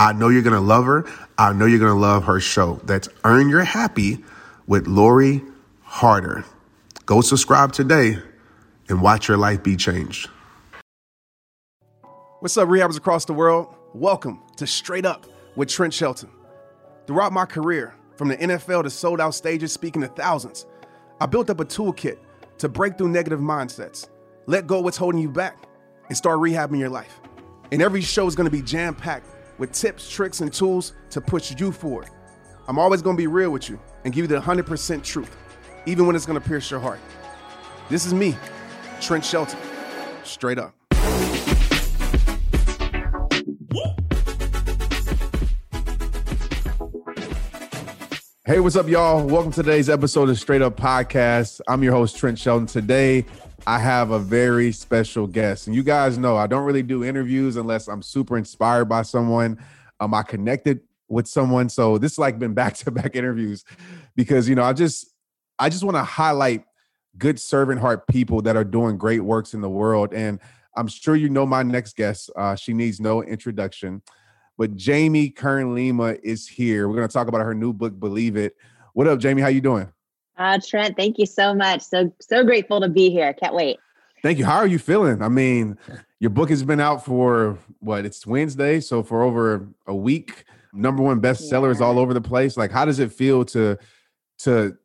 I know you're going to love her. I know you're going to love her show. That's Earn Your Happy with Lori Harder. Go subscribe today and watch your life be changed. What's up, rehabbers across the world? Welcome to Straight Up with Trent Shelton. Throughout my career, from the NFL to sold out stages speaking to thousands, I built up a toolkit to break through negative mindsets, let go what's holding you back, and start rehabbing your life. And every show is going to be jam packed with tips, tricks, and tools to push you forward. I'm always going to be real with you and give you the 100% truth, even when it's going to pierce your heart. This is me, Trent Shelton, straight up. Hey, what's up, y'all? Welcome to today's episode of Straight Up Podcast. I'm your host, Trent Shelton. Today, I have a very special guest. And you guys know I don't really do interviews unless I'm super inspired by someone. Um, I connected with someone. So this like been back-to-back interviews because you know, I just I just want to highlight good servant heart people that are doing great works in the world. And I'm sure you know my next guest. Uh, she needs no introduction. But Jamie Kern Lima is here. We're to talk about her new book, Believe It. What up, Jamie? How you doing? Uh, Trent, thank you so much. So so grateful to be here. Can't wait. Thank you. How are you feeling? I mean, your book has been out for what? It's Wednesday, so for over a week. Number one bestsellers yeah. all over the place. Like, how does it feel to to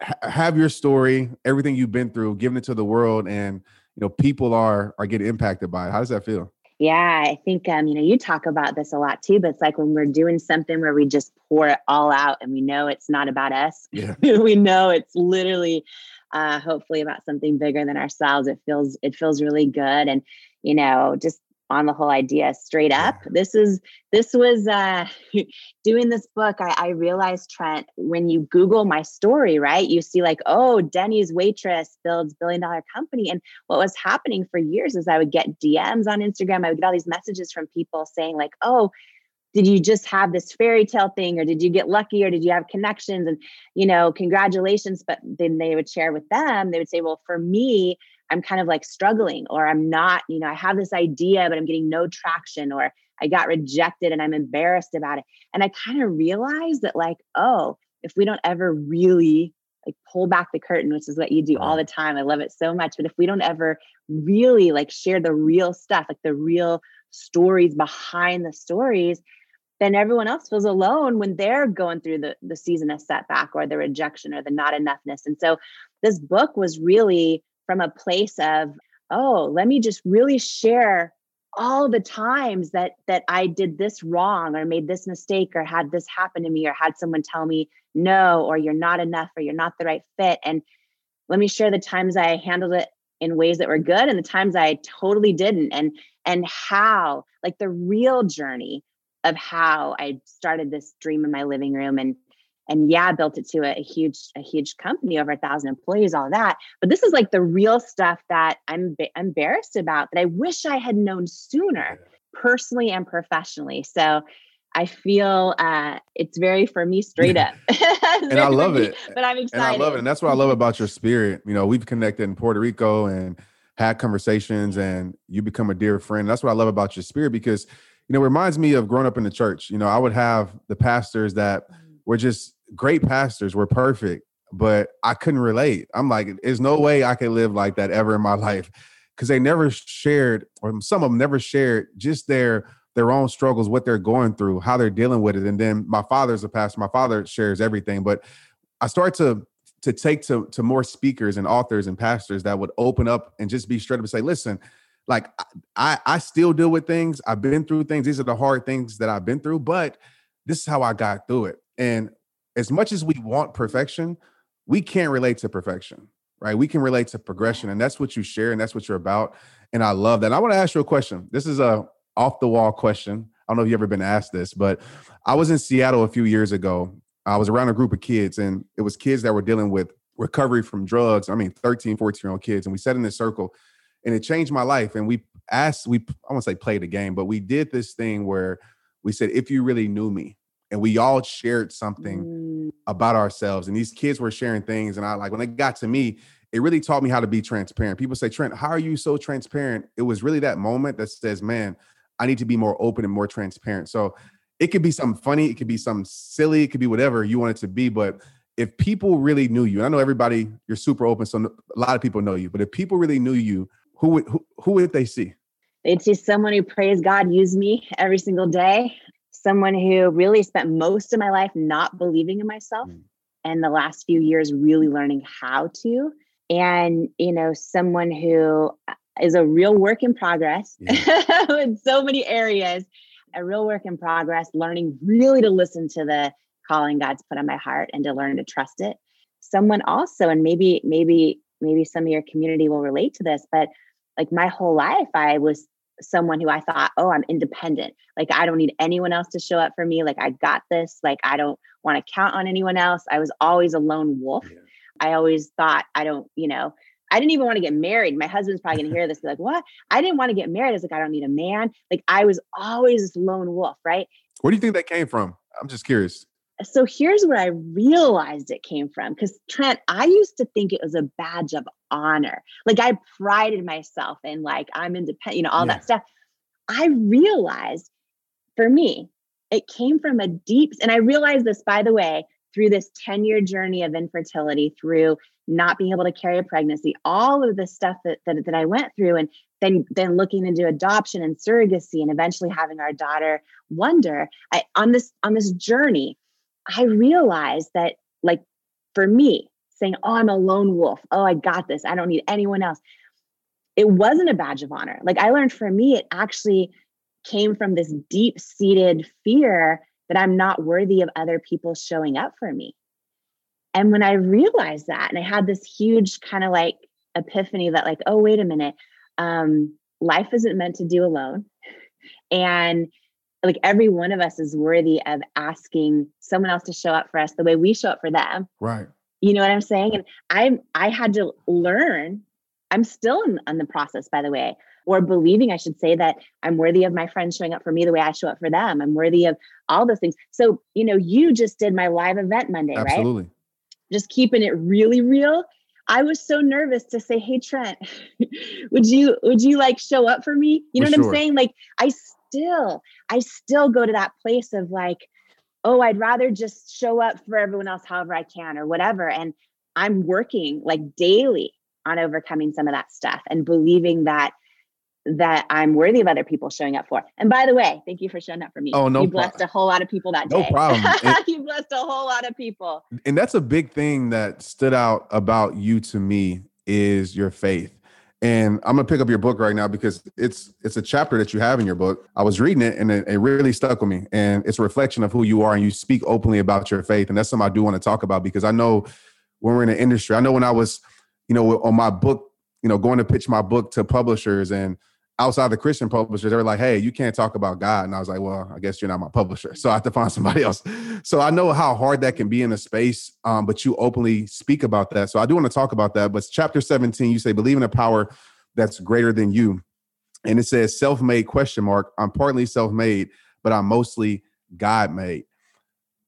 ha- have your story, everything you've been through, giving it to the world, and you know people are are getting impacted by it? How does that feel? Yeah, I think um, you know, you talk about this a lot too, but it's like when we're doing something where we just pour it all out and we know it's not about us. Yeah. we know it's literally uh hopefully about something bigger than ourselves. It feels it feels really good. And, you know, just on the whole idea straight up. This is this was uh doing this book I, I realized trent when you google my story right you see like oh denny's waitress builds billion dollar company and what was happening for years is i would get dms on instagram i would get all these messages from people saying like oh did you just have this fairy tale thing or did you get lucky or did you have connections? And you know congratulations but then they would share with them they would say well for me I'm kind of like struggling or I'm not, you know, I have this idea, but I'm getting no traction or I got rejected and I'm embarrassed about it. And I kind of realized that, like, oh, if we don't ever really like pull back the curtain, which is what you do all the time, I love it so much. But if we don't ever really like share the real stuff, like the real stories behind the stories, then everyone else feels alone when they're going through the, the season of setback or the rejection or the not enoughness. And so this book was really from a place of oh let me just really share all the times that that I did this wrong or made this mistake or had this happen to me or had someone tell me no or you're not enough or you're not the right fit. And let me share the times I handled it in ways that were good and the times I totally didn't and and how like the real journey of how I started this dream in my living room and and yeah built it to a, a, huge a huge company over a thousand employees all that but this is like the real stuff that i'm embarrassed about that i wish i had known sooner personally and professionally so I feel uh, it's very for me straight up. and I love it. But I'm excited. And I love it. And that's what I love about your spirit. You know, we've connected in Puerto Rico and had conversations and you become a dear friend. That's what I love about your spirit because, you know, it reminds me of growing up in the church. You know, I would have the pastors that were just great pastors were perfect, but I couldn't relate. I'm like, there's no way I could live like that ever in my life because they never shared, or some of them never shared just their their own struggles, what they're going through, how they're dealing with it. And then my father's a pastor. My father shares everything, but I start to to take to to more speakers and authors and pastors that would open up and just be straight up and say, listen, like I I still deal with things. I've been through things. These are the hard things that I've been through, but this is how I got through it. And as much as we want perfection, we can't relate to perfection, right? We can relate to progression, and that's what you share, and that's what you're about. And I love that. I want to ask you a question. This is a off the wall question. I don't know if you've ever been asked this, but I was in Seattle a few years ago. I was around a group of kids, and it was kids that were dealing with recovery from drugs. I mean, 13, 14 year old kids. And we sat in this circle, and it changed my life. And we asked, we, I won't say played a game, but we did this thing where we said, if you really knew me, and we all shared something. About ourselves. And these kids were sharing things. And I like when it got to me, it really taught me how to be transparent. People say, Trent, how are you so transparent? It was really that moment that says, man, I need to be more open and more transparent. So it could be something funny, it could be something silly, it could be whatever you want it to be. But if people really knew you, and I know everybody, you're super open, so a lot of people know you. But if people really knew you, who would who, who would they see? They'd see someone who prays God use me every single day. Someone who really spent most of my life not believing in myself, mm. and the last few years really learning how to. And you know, someone who is a real work in progress yeah. in so many areas, a real work in progress, learning really to listen to the calling God's put on my heart and to learn to trust it. Someone also, and maybe, maybe, maybe some of your community will relate to this, but like my whole life, I was someone who I thought, oh, I'm independent. Like I don't need anyone else to show up for me. Like I got this. Like I don't want to count on anyone else. I was always a lone wolf. Yeah. I always thought I don't, you know, I didn't even want to get married. My husband's probably going to hear this, be like, what? I didn't want to get married. I was like, I don't need a man. Like I was always this lone wolf, right? Where do you think that came from? I'm just curious. So here's where I realized it came from. Because Trent, I used to think it was a badge of honor. Like I prided myself in like I'm independent, you know, all yeah. that stuff. I realized for me, it came from a deep, and I realized this, by the way, through this 10 year journey of infertility, through not being able to carry a pregnancy, all of the stuff that, that, that I went through, and then, then looking into adoption and surrogacy, and eventually having our daughter Wonder, I, on this on this journey, I realized that, like, for me, saying, "Oh, I'm a lone wolf. Oh, I got this. I don't need anyone else." It wasn't a badge of honor. Like I learned for me, it actually came from this deep seated fear that I'm not worthy of other people showing up for me. And when I realized that, and I had this huge kind of like epiphany that, like, oh, wait a minute, um, life isn't meant to do alone. And like every one of us is worthy of asking someone else to show up for us the way we show up for them. Right. You know what I'm saying? And I'm I had to learn. I'm still in, in the process, by the way, or believing I should say that I'm worthy of my friends showing up for me the way I show up for them. I'm worthy of all those things. So, you know, you just did my live event Monday, Absolutely. right? Absolutely. Just keeping it really real. I was so nervous to say, "Hey Trent, would you would you like show up for me?" You know for what sure. I'm saying? Like I still I still go to that place of like, "Oh, I'd rather just show up for everyone else however I can or whatever." And I'm working like daily on overcoming some of that stuff and believing that that I'm worthy of other people showing up for. And by the way, thank you for showing up for me. Oh, no. You blessed pro- a whole lot of people that day. No problem. you blessed a whole lot of people. And that's a big thing that stood out about you to me is your faith. And I'm gonna pick up your book right now because it's it's a chapter that you have in your book. I was reading it and it, it really stuck with me. And it's a reflection of who you are, and you speak openly about your faith. And that's something I do want to talk about because I know when we're in the industry, I know when I was, you know, on my book, you know, going to pitch my book to publishers and outside the Christian publishers, they were like, hey, you can't talk about God. And I was like, well, I guess you're not my publisher. So I have to find somebody else. So I know how hard that can be in a space, um, but you openly speak about that. So I do want to talk about that. But chapter 17, you say, believe in a power that's greater than you. And it says, self-made question mark. I'm partly self-made, but I'm mostly God-made.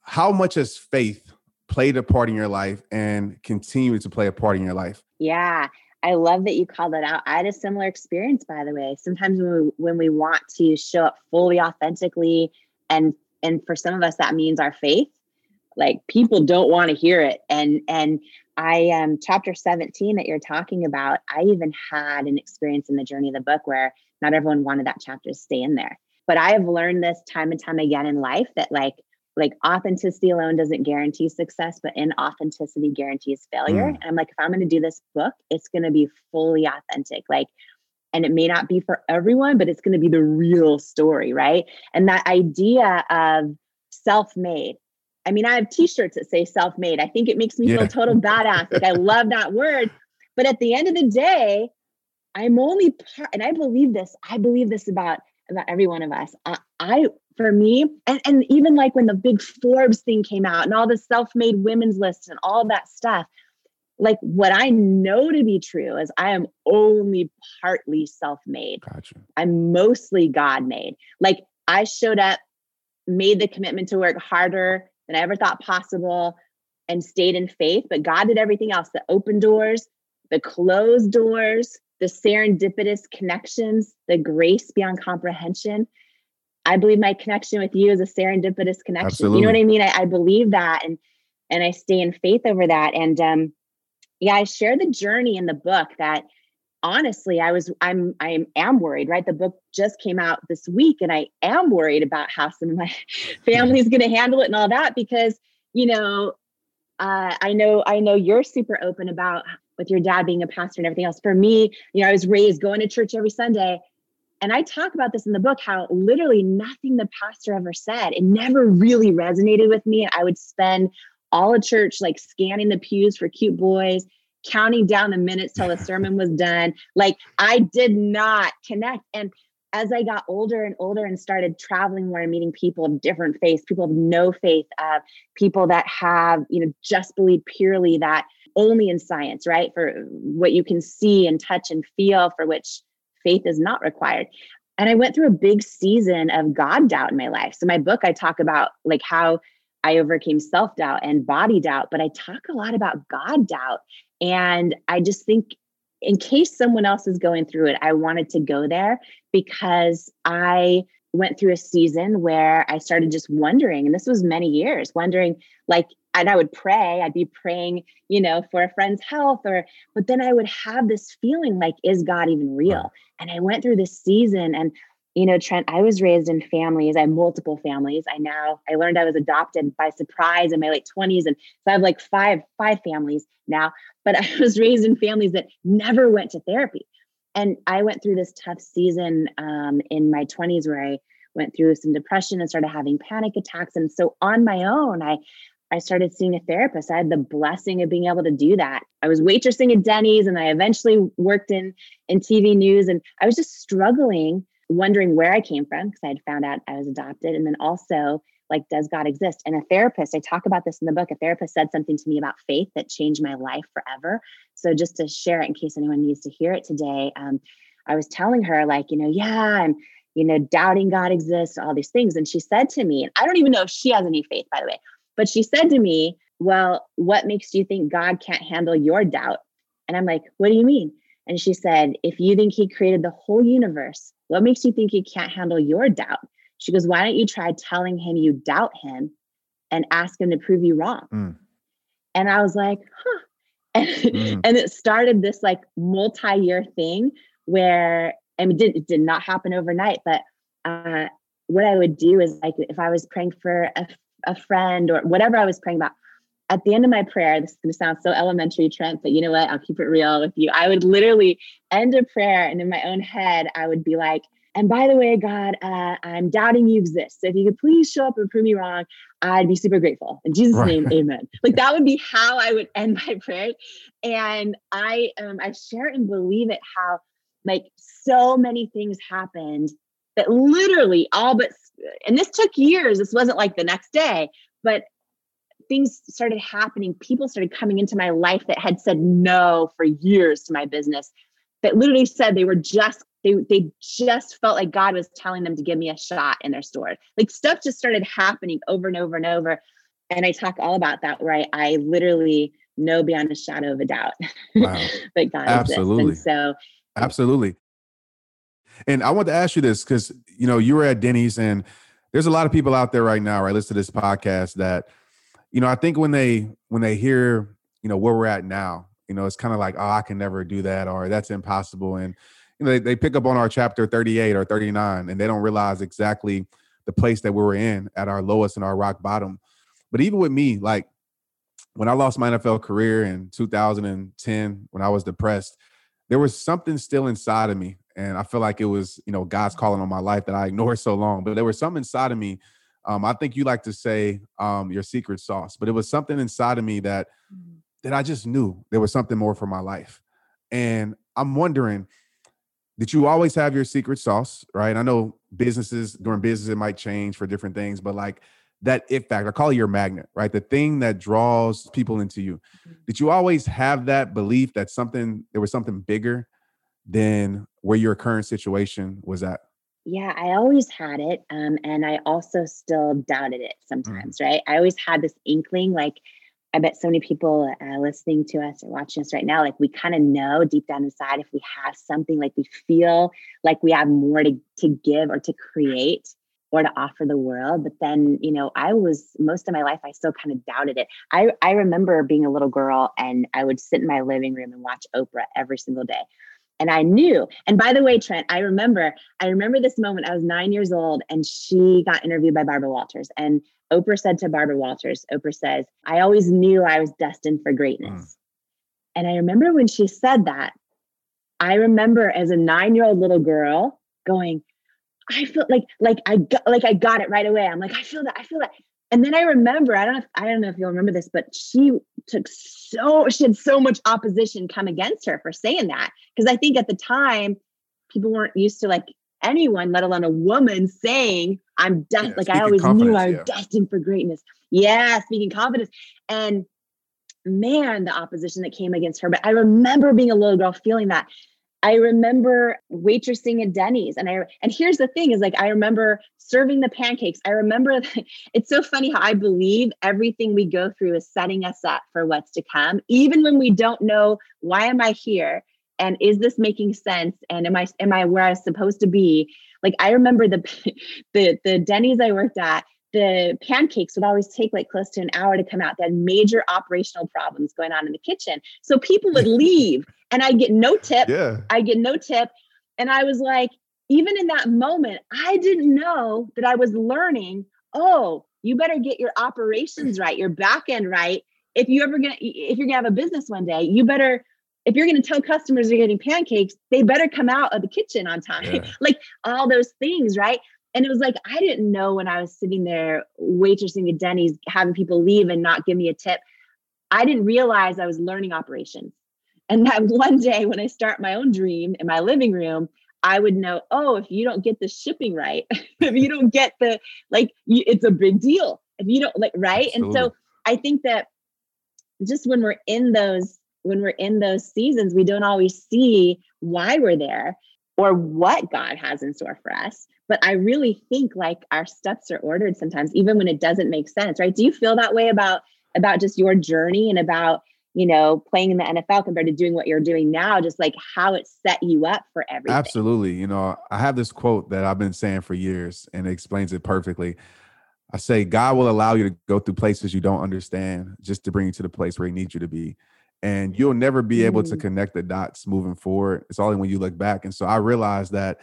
How much has faith played a part in your life and continue to play a part in your life? Yeah. I love that you called that out. I had a similar experience, by the way. Sometimes when we when we want to show up fully authentically, and and for some of us that means our faith, like people don't want to hear it. And and I um chapter 17 that you're talking about, I even had an experience in the journey of the book where not everyone wanted that chapter to stay in there. But I have learned this time and time again in life that like like authenticity alone doesn't guarantee success, but inauthenticity guarantees failure. Mm. And I'm like, if I'm going to do this book, it's going to be fully authentic. Like, and it may not be for everyone, but it's going to be the real story, right? And that idea of self-made. I mean, I have t-shirts that say self-made. I think it makes me yeah. feel total badass. Like I love that word. But at the end of the day, I'm only part, and I believe this. I believe this about about every one of us. I, I for me, and, and even like when the big Forbes thing came out and all the self-made women's lists and all that stuff, like what I know to be true is I am only partly self-made. Gotcha. I'm mostly God-made. Like I showed up, made the commitment to work harder than I ever thought possible, and stayed in faith. But God did everything else: the open doors, the closed doors, the serendipitous connections, the grace beyond comprehension. I believe my connection with you is a serendipitous connection. Absolutely. You know what I mean? I, I, believe that and and I stay in faith over that. And um, yeah, I share the journey in the book that honestly I was I'm I am worried, right? The book just came out this week and I am worried about how some of my family is gonna handle it and all that because you know uh, I know I know you're super open about with your dad being a pastor and everything else. For me, you know, I was raised going to church every Sunday. And I talk about this in the book how literally nothing the pastor ever said, it never really resonated with me. I would spend all of church like scanning the pews for cute boys, counting down the minutes till the sermon was done. Like I did not connect. And as I got older and older and started traveling more and meeting people of different faiths, people of no faith, uh, people that have, you know, just believe purely that only in science, right? For what you can see and touch and feel, for which faith is not required. And I went through a big season of God doubt in my life. So, my book, I talk about like how I overcame self doubt and body doubt, but I talk a lot about God doubt. And I just think, in case someone else is going through it, I wanted to go there because I went through a season where I started just wondering, and this was many years, wondering like, and I would pray, I'd be praying, you know, for a friend's health, or, but then I would have this feeling like, is God even real? And I went through this season and, you know, Trent, I was raised in families. I have multiple families. I now I learned I was adopted by surprise in my late 20s. And so I have like five, five families now. But I was raised in families that never went to therapy and I went through this tough season um, in my 20s where I went through some depression and started having panic attacks. And so on my own, I I started seeing a therapist. I had the blessing of being able to do that. I was waitressing at Denny's and I eventually worked in in TV news and I was just struggling wondering where I came from because I had found out I was adopted and then also like does god exist and a therapist i talk about this in the book a therapist said something to me about faith that changed my life forever so just to share it in case anyone needs to hear it today um, i was telling her like you know yeah i'm you know doubting god exists all these things and she said to me and i don't even know if she has any faith by the way but she said to me well what makes you think god can't handle your doubt and i'm like what do you mean and she said if you think he created the whole universe what makes you think he can't handle your doubt she goes, Why don't you try telling him you doubt him and ask him to prove you wrong? Mm. And I was like, Huh. And, mm. and it started this like multi year thing where, and it did, it did not happen overnight, but uh, what I would do is like if I was praying for a, a friend or whatever I was praying about, at the end of my prayer, this is going to sound so elementary, Trent, but you know what? I'll keep it real with you. I would literally end a prayer, and in my own head, I would be like, and by the way, God, uh, I'm doubting you exist. So if you could please show up and prove me wrong, I'd be super grateful. In Jesus' right. name, amen. Like that would be how I would end my prayer. And I um I share and believe it how like so many things happened that literally all but and this took years. This wasn't like the next day, but things started happening. People started coming into my life that had said no for years to my business that literally said they were just they they just felt like God was telling them to give me a shot in their store. Like stuff just started happening over and over and over. And I talk all about that where I, I literally know beyond a shadow of a doubt wow. that God absolutely. so absolutely. And I want to ask you this because you know you were at Denny's and there's a lot of people out there right now, right? Listen to this podcast that, you know, I think when they when they hear, you know, where we're at now, you know, it's kind of like, oh, I can never do that or that's impossible. And you know, they, they pick up on our chapter 38 or 39 and they don't realize exactly the place that we were in at our lowest and our rock bottom. But even with me, like when I lost my NFL career in 2010, when I was depressed, there was something still inside of me. And I feel like it was, you know, God's calling on my life that I ignored so long. But there was something inside of me. Um, I think you like to say um, your secret sauce, but it was something inside of me that mm. that I just knew there was something more for my life. And I'm wondering, did you always have your secret sauce? Right. I know businesses during business it might change for different things, but like that it factor, I call it your magnet, right? The thing that draws people into you. Mm-hmm. Did you always have that belief that something there was something bigger than where your current situation was at? Yeah, I always had it. Um, and I also still doubted it mm. sometimes, mm. right? I always had this inkling, like, I bet so many people uh, listening to us or watching us right now, like we kind of know deep down inside if we have something, like we feel like we have more to, to give or to create or to offer the world. But then, you know, I was most of my life, I still kind of doubted it. I, I remember being a little girl and I would sit in my living room and watch Oprah every single day. And I knew, and by the way, Trent, I remember, I remember this moment. I was nine years old and she got interviewed by Barbara Walters. And Oprah said to Barbara Walters, Oprah says, I always knew I was destined for greatness. Mm. And I remember when she said that, I remember as a nine year old little girl going, I feel like like I got like I got it right away. I'm like, I feel that, I feel that. And then I remember, I don't know if, I don't know if you'll remember this, but she took so she had so much opposition come against her for saying that. Because I think at the time, people weren't used to like anyone, let alone a woman, saying, I'm destined. Yeah, like I always knew I was yeah. destined for greatness. Yeah, speaking confidence. And man, the opposition that came against her. But I remember being a little girl feeling that. I remember waitressing at Denny's and I and here's the thing is like I remember serving the pancakes. I remember it's so funny how I believe everything we go through is setting us up for what's to come even when we don't know why am I here and is this making sense and am I am I where I was supposed to be? Like I remember the the the Denny's I worked at the pancakes would always take like close to an hour to come out. They had major operational problems going on in the kitchen. So people would leave and I get no tip. Yeah. I get no tip. And I was like, even in that moment, I didn't know that I was learning, oh, you better get your operations right, your back end right. If you ever gonna if you're gonna have a business one day, you better if you're going to tell customers you're getting pancakes, they better come out of the kitchen on time. Yeah. like all those things, right? And it was like, I didn't know when I was sitting there waitressing at Denny's, having people leave and not give me a tip. I didn't realize I was learning operations. And that one day when I start my own dream in my living room, I would know, oh, if you don't get the shipping right, if you don't get the, like, it's a big deal. If you don't, like, right. Absolutely. And so I think that just when we're in those, when we're in those seasons, we don't always see why we're there or what God has in store for us. But I really think like our steps are ordered sometimes, even when it doesn't make sense, right? Do you feel that way about about just your journey and about you know playing in the NFL compared to doing what you're doing now? Just like how it set you up for everything. Absolutely. You know, I have this quote that I've been saying for years, and it explains it perfectly. I say God will allow you to go through places you don't understand just to bring you to the place where He needs you to be and you'll never be able to mm. connect the dots moving forward. It's only when you look back. And so I realized that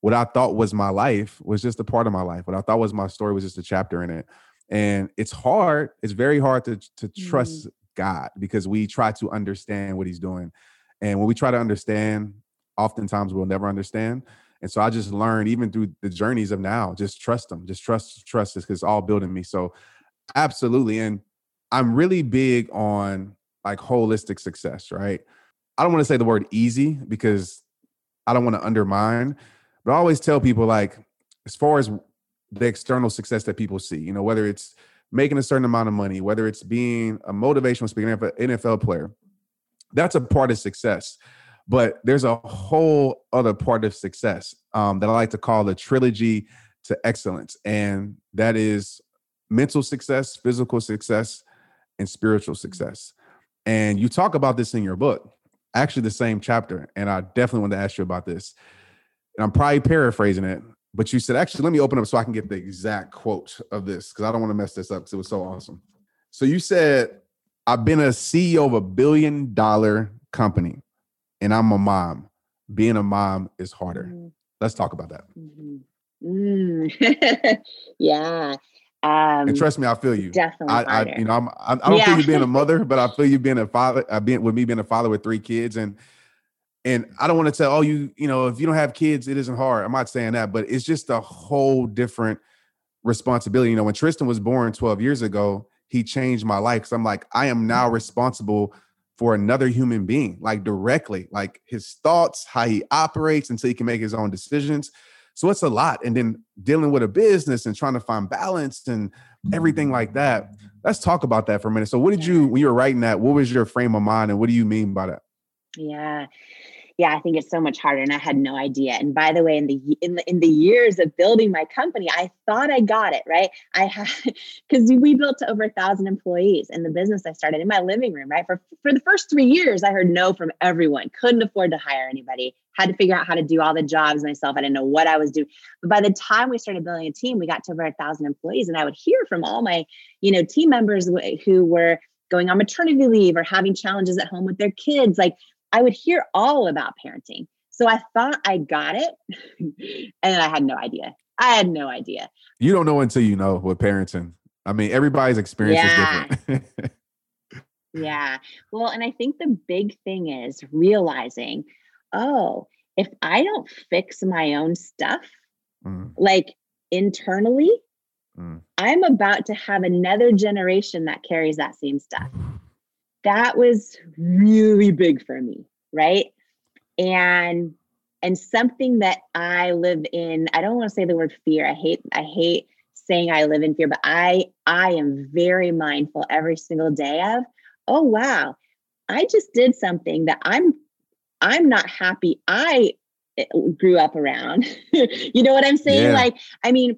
what I thought was my life was just a part of my life. What I thought was my story was just a chapter in it. And it's hard. It's very hard to to trust mm. God because we try to understand what He's doing, and when we try to understand, oftentimes we'll never understand. And so I just learned, even through the journeys of now, just trust Him, just trust, trust this, because it's all building me. So, absolutely, and I'm really big on like holistic success, right? I don't want to say the word easy because I don't want to undermine, but I always tell people like, as far as the external success that people see, you know, whether it's making a certain amount of money, whether it's being a motivational speaker, NFL player, that's a part of success. But there's a whole other part of success um, that I like to call the trilogy to excellence. And that is mental success, physical success, and spiritual success. And you talk about this in your book, actually the same chapter. And I definitely want to ask you about this. And I'm probably paraphrasing it, but you said, actually, let me open up so I can get the exact quote of this because I don't want to mess this up because it was so awesome. So you said, I've been a CEO of a billion dollar company and I'm a mom. Being a mom is harder. Mm-hmm. Let's talk about that. Mm-hmm. Mm. yeah. Um, and trust me, I feel you. Definitely. I, I you know, I'm, I, I don't yeah. feel you being a mother, but I feel you being a father. I uh, being with me being a father with three kids, and and I don't want to tell, oh, you, you know, if you don't have kids, it isn't hard. I'm not saying that, but it's just a whole different responsibility. You know, when Tristan was born 12 years ago, he changed my life. Cause I'm like, I am now mm-hmm. responsible for another human being, like directly, like his thoughts, how he operates until he can make his own decisions. So it's a lot. And then dealing with a business and trying to find balance and everything like mm-hmm. that. Let's talk about that for a minute. So, what did you, when you were writing that, what was your frame of mind and what do you mean by that? Yeah yeah, I think it's so much harder. And I had no idea. And by the way, in the in the in the years of building my company, I thought I got it right. I had because we built to over a thousand employees in the business I started in my living room. Right for for the first three years, I heard no from everyone. Couldn't afford to hire anybody. Had to figure out how to do all the jobs myself. I didn't know what I was doing. But by the time we started building a team, we got to over a thousand employees, and I would hear from all my you know team members who were going on maternity leave or having challenges at home with their kids like I would hear all about parenting. So I thought I got it, and I had no idea. I had no idea. You don't know until you know what parenting. I mean, everybody's experience yeah. is different. yeah. Well, and I think the big thing is realizing, oh, if I don't fix my own stuff, mm. like internally, mm. I'm about to have another generation that carries that same stuff that was really big for me, right? And and something that I live in, I don't want to say the word fear. I hate I hate saying I live in fear, but I I am very mindful every single day of, oh wow, I just did something that I'm I'm not happy I eh, grew up around. you know what I'm saying? Yeah. Like, I mean,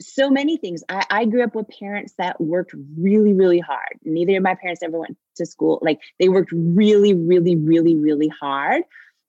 so many things. I, I grew up with parents that worked really, really hard. Neither of my parents ever went to school. Like they worked really, really, really, really hard,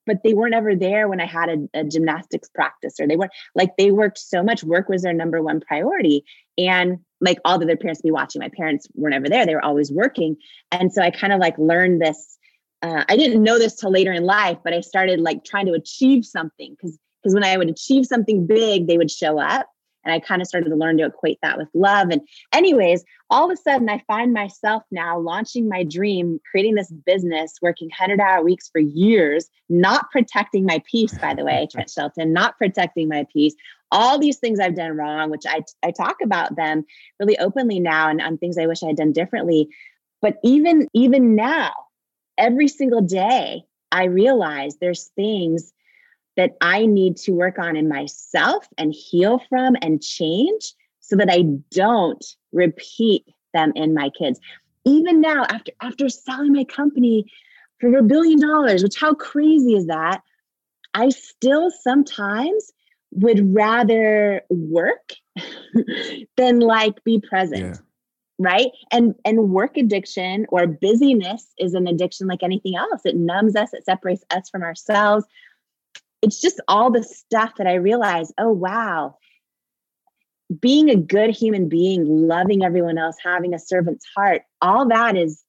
but they weren't ever there when I had a, a gymnastics practice or they weren't like they worked so much. Work was their number one priority. And like all the other parents be watching, my parents weren't ever there. They were always working. And so I kind of like learned this. Uh, I didn't know this till later in life, but I started like trying to achieve something because because when I would achieve something big, they would show up and I kind of started to learn to equate that with love. And, anyways, all of a sudden, I find myself now launching my dream, creating this business, working 100 hour weeks for years, not protecting my peace, by the way, Trent Shelton, not protecting my peace. All these things I've done wrong, which I, I talk about them really openly now and on things I wish I had done differently. But even even now, every single day, I realize there's things that I need to work on in myself and heal from and change so that I don't repeat them in my kids. Even now, after after selling my company for a billion dollars, which how crazy is that? I still sometimes would rather work than like be present. Yeah. Right. And and work addiction or busyness is an addiction like anything else. It numbs us, it separates us from ourselves it's just all the stuff that I realized, oh, wow, being a good human being, loving everyone else, having a servant's heart, all that is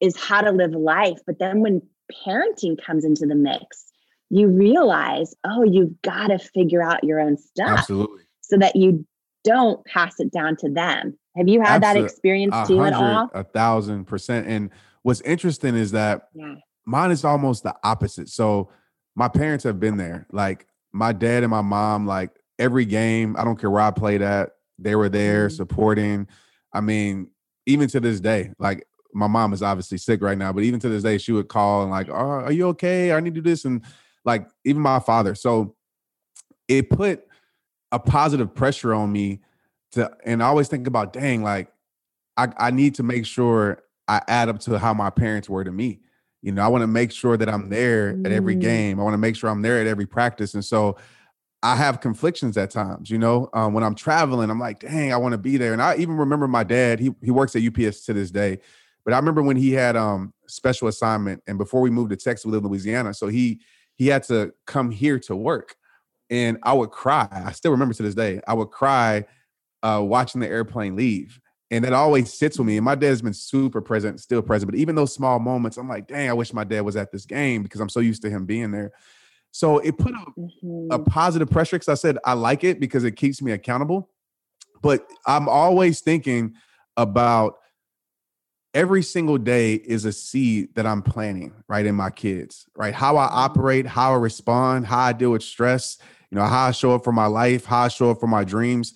is how to live life. But then when parenting comes into the mix, you realize, oh, you've got to figure out your own stuff. Absolutely. So that you don't pass it down to them. Have you had Absolutely. that experience too at all? A thousand percent. And what's interesting is that yeah. mine is almost the opposite. So my parents have been there. Like my dad and my mom, like every game, I don't care where I played at, they were there mm-hmm. supporting. I mean, even to this day, like my mom is obviously sick right now, but even to this day, she would call and like, oh, are you okay? I need to do this. And like even my father. So it put a positive pressure on me to, and I always think about, dang, like I, I need to make sure I add up to how my parents were to me. You know, I want to make sure that I'm there at every mm. game. I want to make sure I'm there at every practice. And so I have conflictions at times, you know, um, when I'm traveling, I'm like, dang, I want to be there. And I even remember my dad, he, he works at UPS to this day, but I remember when he had um special assignment and before we moved to Texas, we lived in Louisiana. So he, he had to come here to work and I would cry. I still remember to this day, I would cry uh, watching the airplane leave and that always sits with me. And my dad's been super present, still present. But even those small moments, I'm like, dang, I wish my dad was at this game because I'm so used to him being there. So it put a, mm-hmm. a positive pressure because I said I like it because it keeps me accountable. But I'm always thinking about every single day is a seed that I'm planting right in my kids, right? How I mm-hmm. operate, how I respond, how I deal with stress, you know, how I show up for my life, how I show up for my dreams.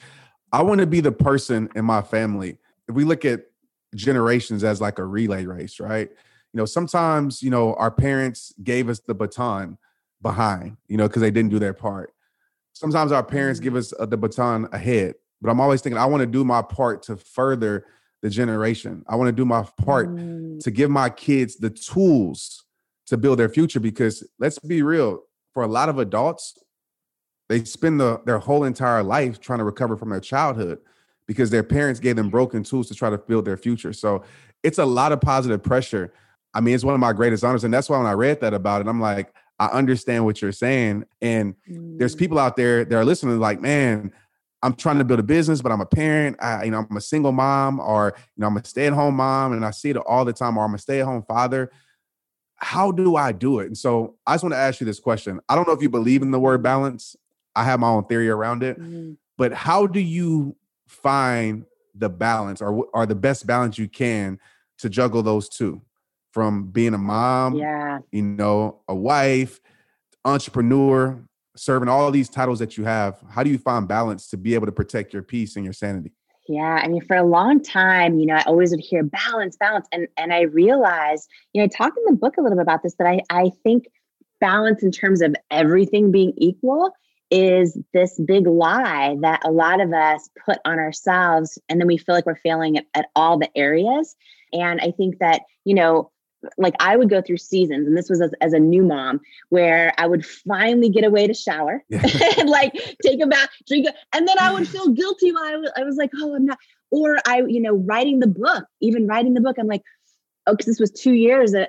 I want to be the person in my family. If we look at generations as like a relay race, right? You know, sometimes, you know, our parents gave us the baton behind, you know, because they didn't do their part. Sometimes our parents give mm-hmm. us uh, the baton ahead, but I'm always thinking I want to do my part to further the generation. I want to do my part mm. to give my kids the tools to build their future because let's be real, for a lot of adults, they spend the, their whole entire life trying to recover from their childhood because their parents gave them broken tools to try to build their future. So it's a lot of positive pressure. I mean, it's one of my greatest honors. And that's why when I read that about it, I'm like, I understand what you're saying. And mm. there's people out there that are listening, like, man, I'm trying to build a business, but I'm a parent. I, you know, I'm a single mom, or you know, I'm a stay-at-home mom, and I see it all the time. Or I'm a stay-at-home father. How do I do it? And so, I just want to ask you this question. I don't know if you believe in the word balance. I have my own theory around it, mm-hmm. but how do you find the balance, or or the best balance you can to juggle those two, from being a mom, yeah, you know, a wife, entrepreneur, serving all these titles that you have, how do you find balance to be able to protect your peace and your sanity? Yeah, I mean, for a long time, you know, I always would hear balance, balance, and and I realized, you know, I talk in the book a little bit about this that I I think balance in terms of everything being equal is this big lie that a lot of us put on ourselves, and then we feel like we're failing at, at all the areas. And I think that you know like I would go through seasons, and this was as, as a new mom, where I would finally get away to shower yeah. and like take a bath, drink, a, and then I would feel guilty while I was, was like, oh, I'm not. Or I, you know, writing the book, even writing the book, I'm like, oh, because this was two years of,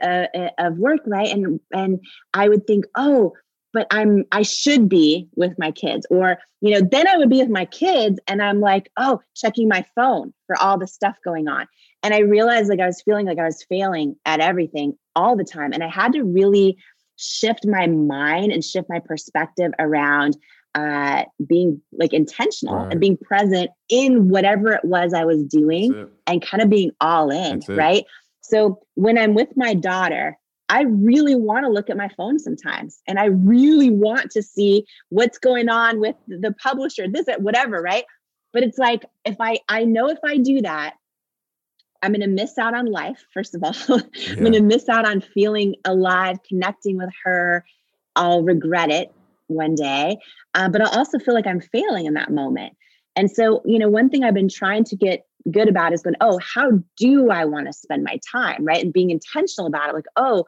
of work, right? And and I would think, oh, but I'm I should be with my kids, or you know, then I would be with my kids, and I'm like, oh, checking my phone for all the stuff going on. And I realized like I was feeling like I was failing at everything all the time. And I had to really shift my mind and shift my perspective around uh, being like intentional right. and being present in whatever it was I was doing and kind of being all in, right? So when I'm with my daughter, I really want to look at my phone sometimes and I really want to see what's going on with the publisher, this, whatever, right? But it's like if I I know if I do that, I'm going to miss out on life, first of all. I'm going to miss out on feeling alive, connecting with her. I'll regret it one day, uh, but I'll also feel like I'm failing in that moment. And so, you know, one thing I've been trying to get good about is going, oh, how do I want to spend my time? Right. And being intentional about it. Like, oh,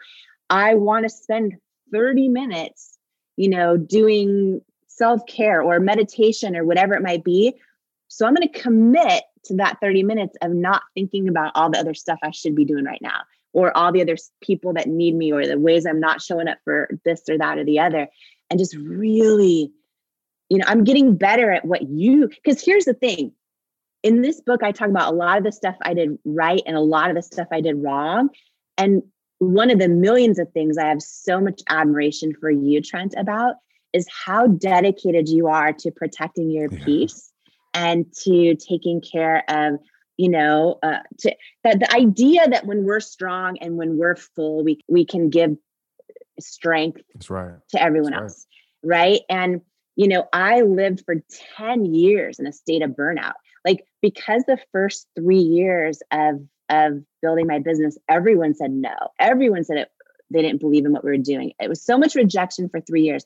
I want to spend 30 minutes, you know, doing self care or meditation or whatever it might be. So I'm going to commit to that 30 minutes of not thinking about all the other stuff I should be doing right now or all the other people that need me or the ways I'm not showing up for this or that or the other and just really you know I'm getting better at what you cuz here's the thing in this book I talk about a lot of the stuff I did right and a lot of the stuff I did wrong and one of the millions of things I have so much admiration for you Trent about is how dedicated you are to protecting your yeah. peace and to taking care of you know uh, to that the idea that when we're strong and when we're full we we can give strength That's right. to everyone That's else right. right and you know i lived for 10 years in a state of burnout like because the first 3 years of of building my business everyone said no everyone said it they didn't believe in what we were doing it was so much rejection for 3 years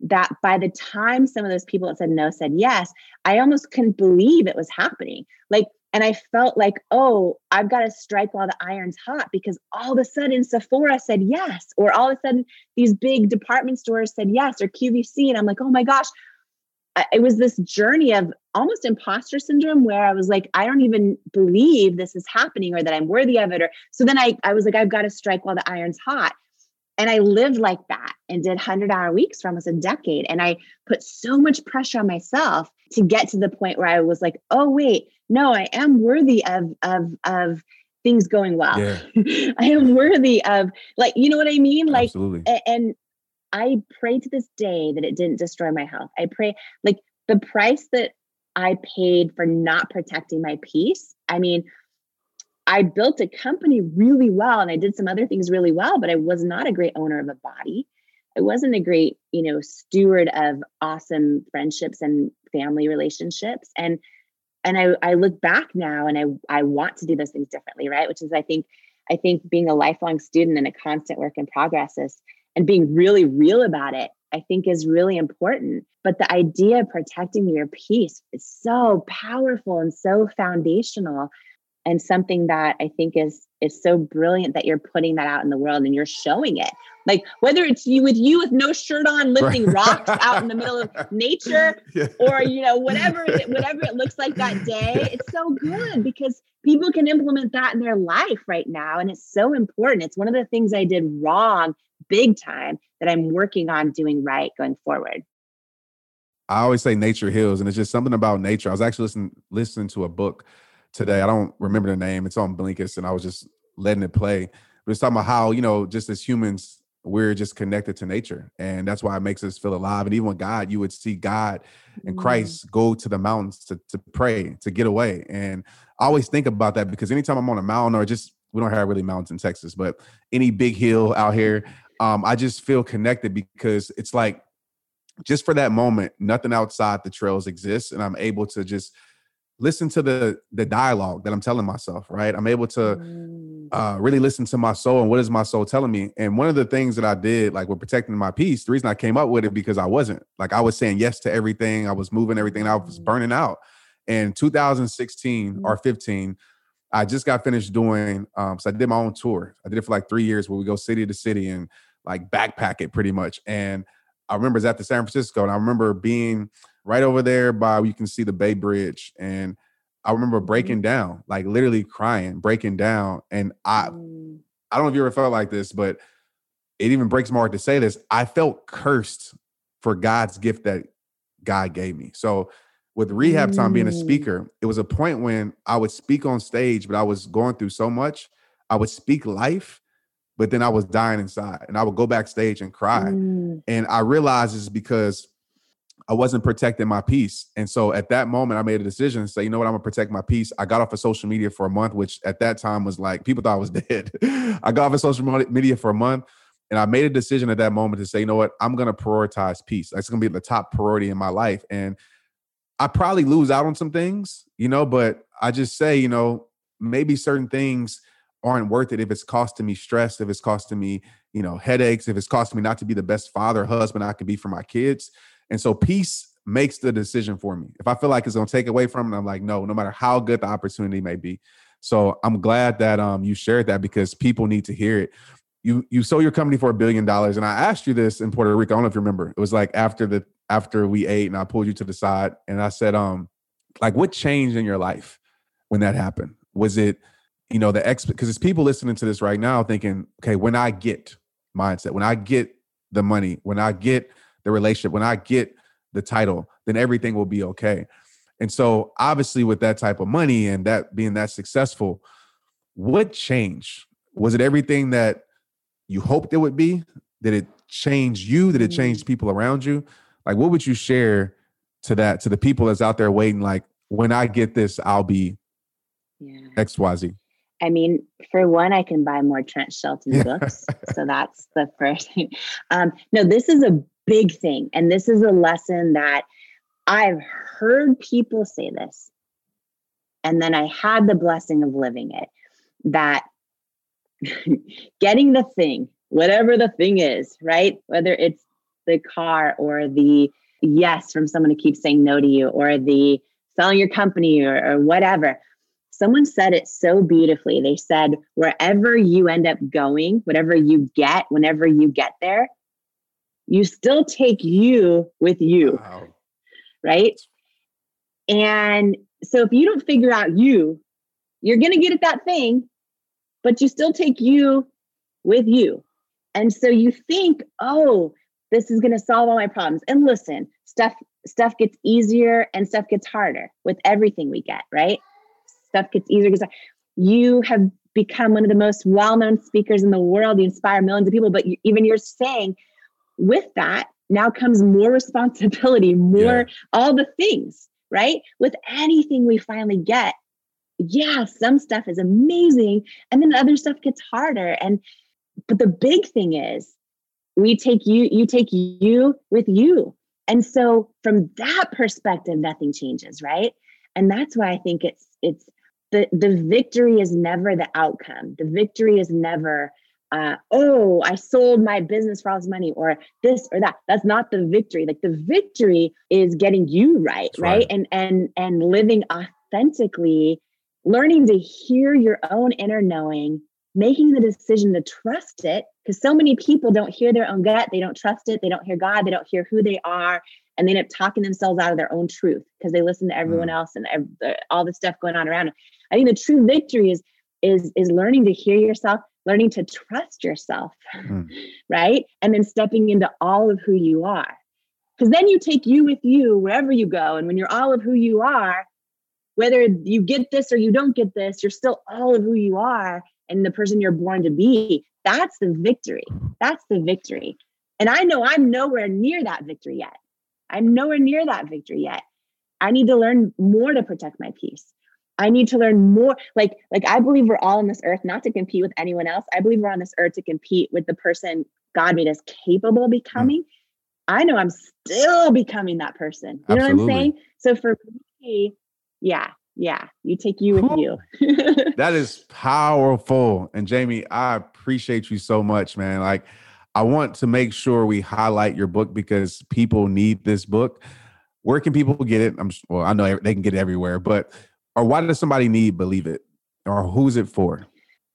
that by the time some of those people that said no said yes, I almost couldn't believe it was happening. Like, and I felt like, oh, I've got to strike while the iron's hot because all of a sudden Sephora said yes, or all of a sudden these big department stores said yes, or QVC. And I'm like, oh my gosh, it was this journey of almost imposter syndrome where I was like, I don't even believe this is happening or that I'm worthy of it. Or so then I, I was like, I've got to strike while the iron's hot. And I lived like that and did 100 hour weeks for almost a decade. And I put so much pressure on myself to get to the point where I was like, oh, wait, no, I am worthy of, of, of, things going well. Yeah. I am worthy of like, you know what I mean? Like, Absolutely. and I pray to this day that it didn't destroy my health. I pray like the price that I paid for not protecting my peace. I mean, I built a company really well and I did some other things really well, but I was not a great owner of a body. I wasn't a great, you know, steward of awesome friendships and family relationships. And and I, I look back now and I I want to do those things differently, right? Which is I think I think being a lifelong student and a constant work in progress is and being really real about it, I think is really important. But the idea of protecting your peace is so powerful and so foundational and something that I think is is so brilliant that you're putting that out in the world and you're showing it. Like whether it's you with you with no shirt on lifting right. rocks out in the middle of nature yeah. or you know whatever it, whatever it looks like that day, it's so good because people can implement that in their life right now and it's so important. It's one of the things I did wrong big time that I'm working on doing right going forward. I always say nature heals and it's just something about nature. I was actually listening listening to a book today. I don't remember the name. It's on Blinkist, and I was just letting it play. But it's talking about how you know, just as humans, we're just connected to nature, and that's why it makes us feel alive. And even with God, you would see God and mm. Christ go to the mountains to to pray, to get away. And I always think about that because anytime I'm on a mountain or just we don't have really mountains in Texas, but any big hill out here, um, I just feel connected because it's like just for that moment, nothing outside the trails exists, and I'm able to just listen to the the dialogue that I'm telling myself, right? I'm able to mm. uh, really listen to my soul and what is my soul telling me. And one of the things that I did, like with protecting my peace, the reason I came up with it because I wasn't like I was saying yes to everything, I was moving everything, I was mm. burning out. In 2016 or 15, I just got finished doing. Um, so I did my own tour. I did it for like three years, where we go city to city and like backpack it pretty much. And I remember it's at the San Francisco, and I remember being right over there by you can see the Bay Bridge. And I remember breaking mm-hmm. down, like literally crying, breaking down. And I mm. I don't know if you ever felt like this, but it even breaks my heart to say this. I felt cursed for God's gift that God gave me. So with rehab time being a mm. speaker, it was a point when I would speak on stage, but I was going through so much. I would speak life, but then I was dying inside. And I would go backstage and cry. Mm. And I realized it's because I wasn't protecting my peace. And so at that moment, I made a decision to say, you know what, I'm gonna protect my peace. I got off of social media for a month, which at that time was like people thought I was dead. I got off of social media for a month. And I made a decision at that moment to say, you know what, I'm gonna prioritize peace. That's gonna be the top priority in my life. And I probably lose out on some things, you know, but I just say, you know, maybe certain things aren't worth it if it's costing me stress, if it's costing me, you know, headaches, if it's costing me not to be the best father, husband I can be for my kids. And so peace makes the decision for me. If I feel like it's going to take away from it, I'm like, no, no matter how good the opportunity may be. So I'm glad that um, you shared that because people need to hear it. You you sold your company for a billion dollars, and I asked you this in Puerto Rico. I don't know if you remember. It was like after the after we ate, and I pulled you to the side, and I said, um, like, what changed in your life when that happened? Was it, you know, the ex? Because it's people listening to this right now thinking, okay, when I get mindset, when I get the money, when I get the relationship, when I get the title, then everything will be okay. And so, obviously, with that type of money and that being that successful, what changed? Was it everything that you hoped it would be? Did it change you? Did it change mm. people around you? Like, what would you share to that to the people that's out there waiting? Like, when I get this, I'll be yeah. X Y Z. I mean, for one, I can buy more Trent Shelton books. so that's the first thing. Um, no, this is a big thing. And this is a lesson that I've heard people say this. And then I had the blessing of living it that getting the thing, whatever the thing is, right? Whether it's the car or the yes from someone to keep saying no to you or the selling your company or, or whatever. Someone said it so beautifully. They said, wherever you end up going, whatever you get, whenever you get there, you still take you with you. Wow. Right. And so if you don't figure out you, you're going to get at that thing, but you still take you with you. And so you think, oh, this is going to solve all my problems. And listen, stuff stuff gets easier and stuff gets harder with everything we get, right? Stuff gets easier because you have become one of the most well-known speakers in the world. You inspire millions of people, but you, even you're saying with that now comes more responsibility, more yeah. all the things, right? With anything we finally get, yeah, some stuff is amazing. And then other stuff gets harder. And, but the big thing is, we take you, you take you with you. And so from that perspective, nothing changes, right? And that's why I think it's, it's, the, the victory is never the outcome. The victory is never uh, oh, I sold my business for all this money, or this or that. That's not the victory. Like the victory is getting you right, right, right, and and and living authentically, learning to hear your own inner knowing, making the decision to trust it. Because so many people don't hear their own gut, they don't trust it, they don't hear God, they don't hear who they are, and they end up talking themselves out of their own truth because they listen to everyone mm. else and all the stuff going on around. I think the true victory is is is learning to hear yourself learning to trust yourself, mm. right? And then stepping into all of who you are. Because then you take you with you wherever you go. And when you're all of who you are, whether you get this or you don't get this, you're still all of who you are and the person you're born to be. That's the victory. That's the victory. And I know I'm nowhere near that victory yet. I'm nowhere near that victory yet. I need to learn more to protect my peace. I need to learn more. Like, like I believe we're all on this earth not to compete with anyone else. I believe we're on this earth to compete with the person God made us capable of becoming. Mm. I know I'm still becoming that person. You Absolutely. know what I'm saying? So for me, yeah, yeah, you take you with you. that is powerful. And Jamie, I appreciate you so much, man. Like, I want to make sure we highlight your book because people need this book. Where can people get it? I'm well, I know they can get it everywhere, but or why does somebody need believe it? Or who's it for?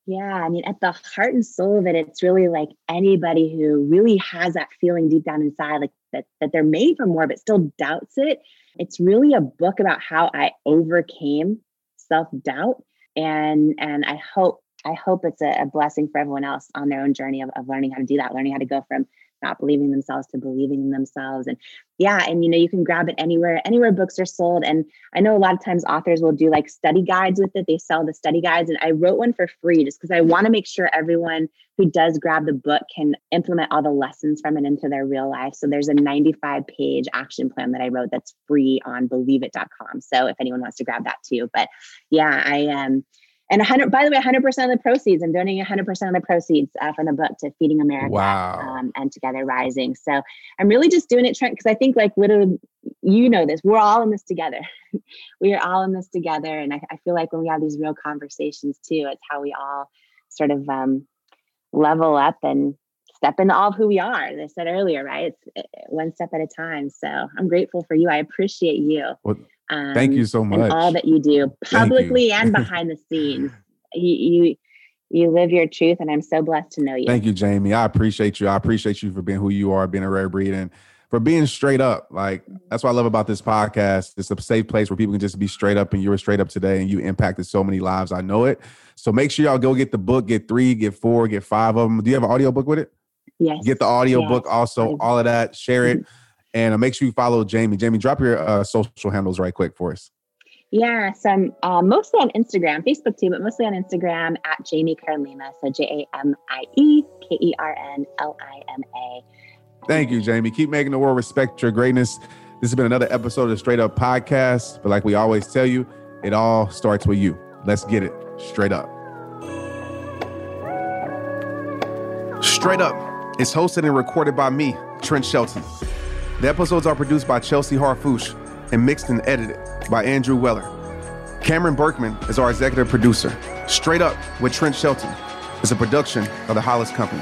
Yeah i mean at the heart and soul of it it's really like anybody who really has that feeling deep down inside like that that they're made for more but still doubts it. It's really a book about how i overcame self-doubt. And and i hope i hope it's a, a blessing for everyone else on their own journey of, of learning how to do that learning how to go from not believing themselves to believing in themselves. And yeah and you know you can grab it anywhere anywhere books are sold. And i know a lot of times authors will do like study guides with it. They sell the study guides. And i wrote one for free just because i want to make sure everyone who does grab the book can implement all the lessons from it into their real life. So there's a 95 page action plan that i wrote that's free on believeit.com so if anyone wants to grab that too. But yeah i um and 100 by the way 100% of the proceeds i'm donating 100% of the proceeds uh, from the book to feeding america wow. um, and together rising. So i'm really just doing it trent because i think like literally you know this we're all in this together. We are all in this together and I, I, feel like when we have these real conversations too it's how we all sort of um, level up and step into all of who we are as i said earlier right? It's eh, eh, one step at a time. So i'm grateful for you. I appreciate you. Well, um, Thank you so much. all that you do publicly you. and behind the scenes. You, you you live your truth, and I'm so blessed to know you. Thank you, Jamie. I appreciate you. I appreciate you for being who you are, being a rare breed, and for being straight up. Like that's what I love about this podcast. It's a safe place where people can just be straight up, and you were straight up today, and you impacted so many lives. I know it. So make sure y'all go get the book, get three, get four, get five of them. Do you have an audio book with it? Yes. Get the audio yes. book also, all of that. Share it. And uh, make sure you follow Jamie. Jamie, drop your uh, social handles right quick for us. Yeah, so I'm uh, mostly on Instagram, Facebook too, but mostly on Instagram at Jamie Kern Lima. So J A M I E K E R N L I M A. Thank you, Jamie. Keep making the world respect your greatness. This has been another episode of the Straight Up Podcast. But like we always tell you, it all starts with you. Let's get it straight up. Straight Up is hosted and recorded by me, Trent Shelton. The episodes are produced by Chelsea Harfouche and mixed and edited by Andrew Weller. Cameron Berkman is our executive producer. Straight Up with Trent Shelton is a production of the Hollis Company.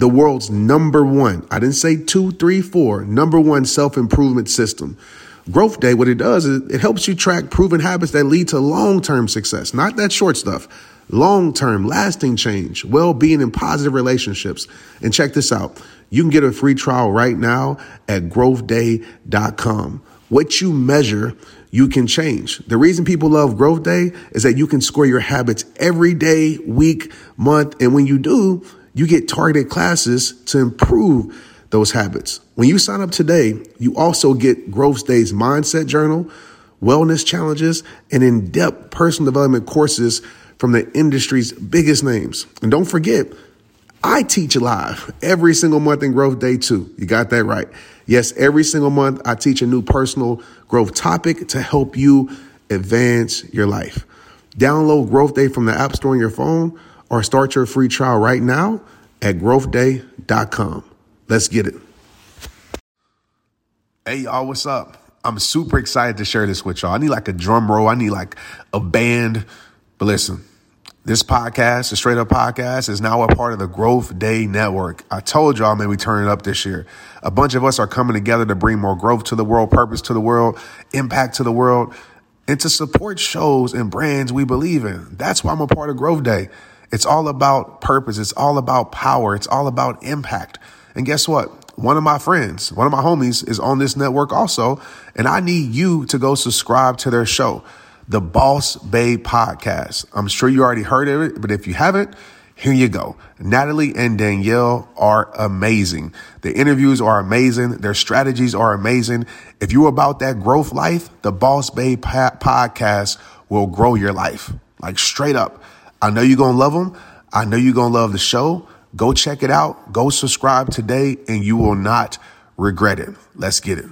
the world's number one, I didn't say two, three, four, number one self improvement system. GrowthDay, what it does is it helps you track proven habits that lead to long term success, not that short stuff. Long term, lasting change, well being, and positive relationships. And check this out you can get a free trial right now at growthday.com. What you measure, you can change. The reason people love GrowthDay is that you can score your habits every day, week, month. And when you do, you get targeted classes to improve those habits. When you sign up today, you also get GrowthDay's mindset journal, wellness challenges, and in depth personal development courses from the industry's biggest names. And don't forget, I teach live every single month in GrowthDay too. You got that right. Yes, every single month I teach a new personal growth topic to help you advance your life. Download GrowthDay from the App Store on your phone or start your free trial right now at growthday.com. Let's get it. Hey, y'all, what's up? I'm super excited to share this with y'all. I need like a drum roll, I need like a band. But listen, this podcast, the Straight Up Podcast, is now a part of the GrowthDay Network. I told y'all, man, we turn it up this year. A bunch of us are coming together to bring more growth to the world, purpose to the world, impact to the world, and to support shows and brands we believe in. That's why I'm a part of GrowthDay. It's all about purpose. It's all about power. It's all about impact. And guess what? One of my friends, one of my homies is on this network also. And I need you to go subscribe to their show, the Boss Babe Podcast. I'm sure you already heard of it, but if you haven't, here you go. Natalie and Danielle are amazing. The interviews are amazing. Their strategies are amazing. If you're about that growth life, the Boss Babe podcast will grow your life. Like straight up. I know you're going to love them. I know you're going to love the show. Go check it out. Go subscribe today and you will not regret it. Let's get it.